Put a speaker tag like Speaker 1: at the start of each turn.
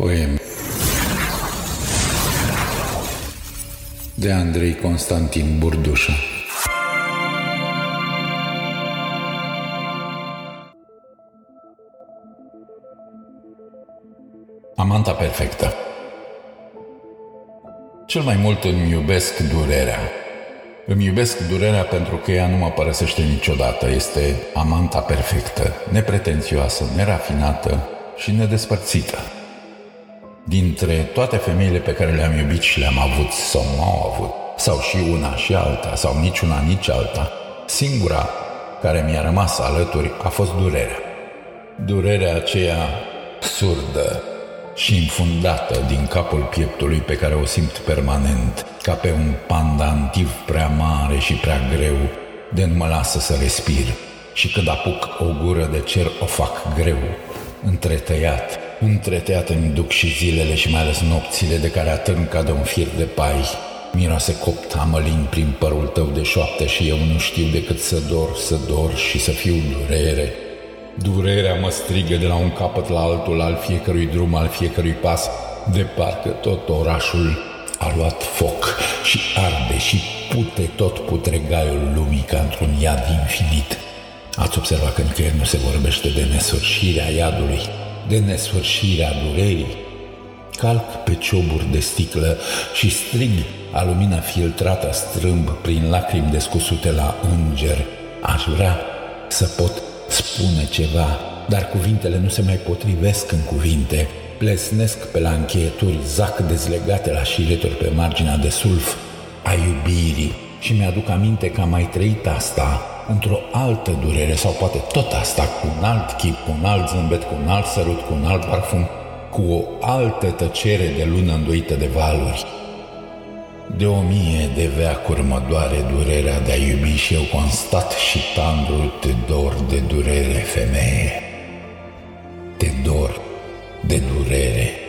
Speaker 1: Poem de Andrei Constantin Burdușa Amanta perfectă Cel mai mult îmi iubesc durerea. Îmi iubesc durerea pentru că ea nu mă părăsește niciodată. Este amanta perfectă, nepretențioasă, nerafinată și nedespărțită. Dintre toate femeile pe care le-am iubit și le-am avut sau nu au avut, sau și una și alta, sau niciuna, nici alta, singura care mi-a rămas alături a fost durerea. Durerea aceea surdă și infundată din capul pieptului pe care o simt permanent, ca pe un pandantiv prea mare și prea greu, de nu mă lasă să respir. Și când apuc o gură de cer, o fac greu, întretăiat, între teate îmi duc și zilele și mai ales nopțile de care atârn ca de un fir de pai. Miroase copt amălin prin părul tău de șoaptă și eu nu știu decât să dor, să dor și să fiu durere. Durerea mă strigă de la un capăt la altul al fiecărui drum, al fiecărui pas, de parcă tot orașul a luat foc și arde și pute tot putregaiul lumii ca într-un iad infinit. Ați observat că nicăieri nu se vorbește de nesfârșirea iadului, de nesfârșirea durerii. Calc pe cioburi de sticlă și strig a lumina filtrată strâmb prin lacrimi descusute la înger. Aș vrea să pot spune ceva, dar cuvintele nu se mai potrivesc în cuvinte. Plesnesc pe la încheieturi, zac dezlegate la șireturi pe marginea de sulf a iubirii și mi-aduc aminte că am mai trăit asta într-o altă durere sau poate tot asta cu un alt chip, cu un alt zâmbet, cu un alt sărut, cu un alt parfum, cu o altă tăcere de lună îndoită de valuri. De o mie de veacuri mă doare durerea de a iubi și eu constat și tandru te dor de durere, femeie. Te dor de durere.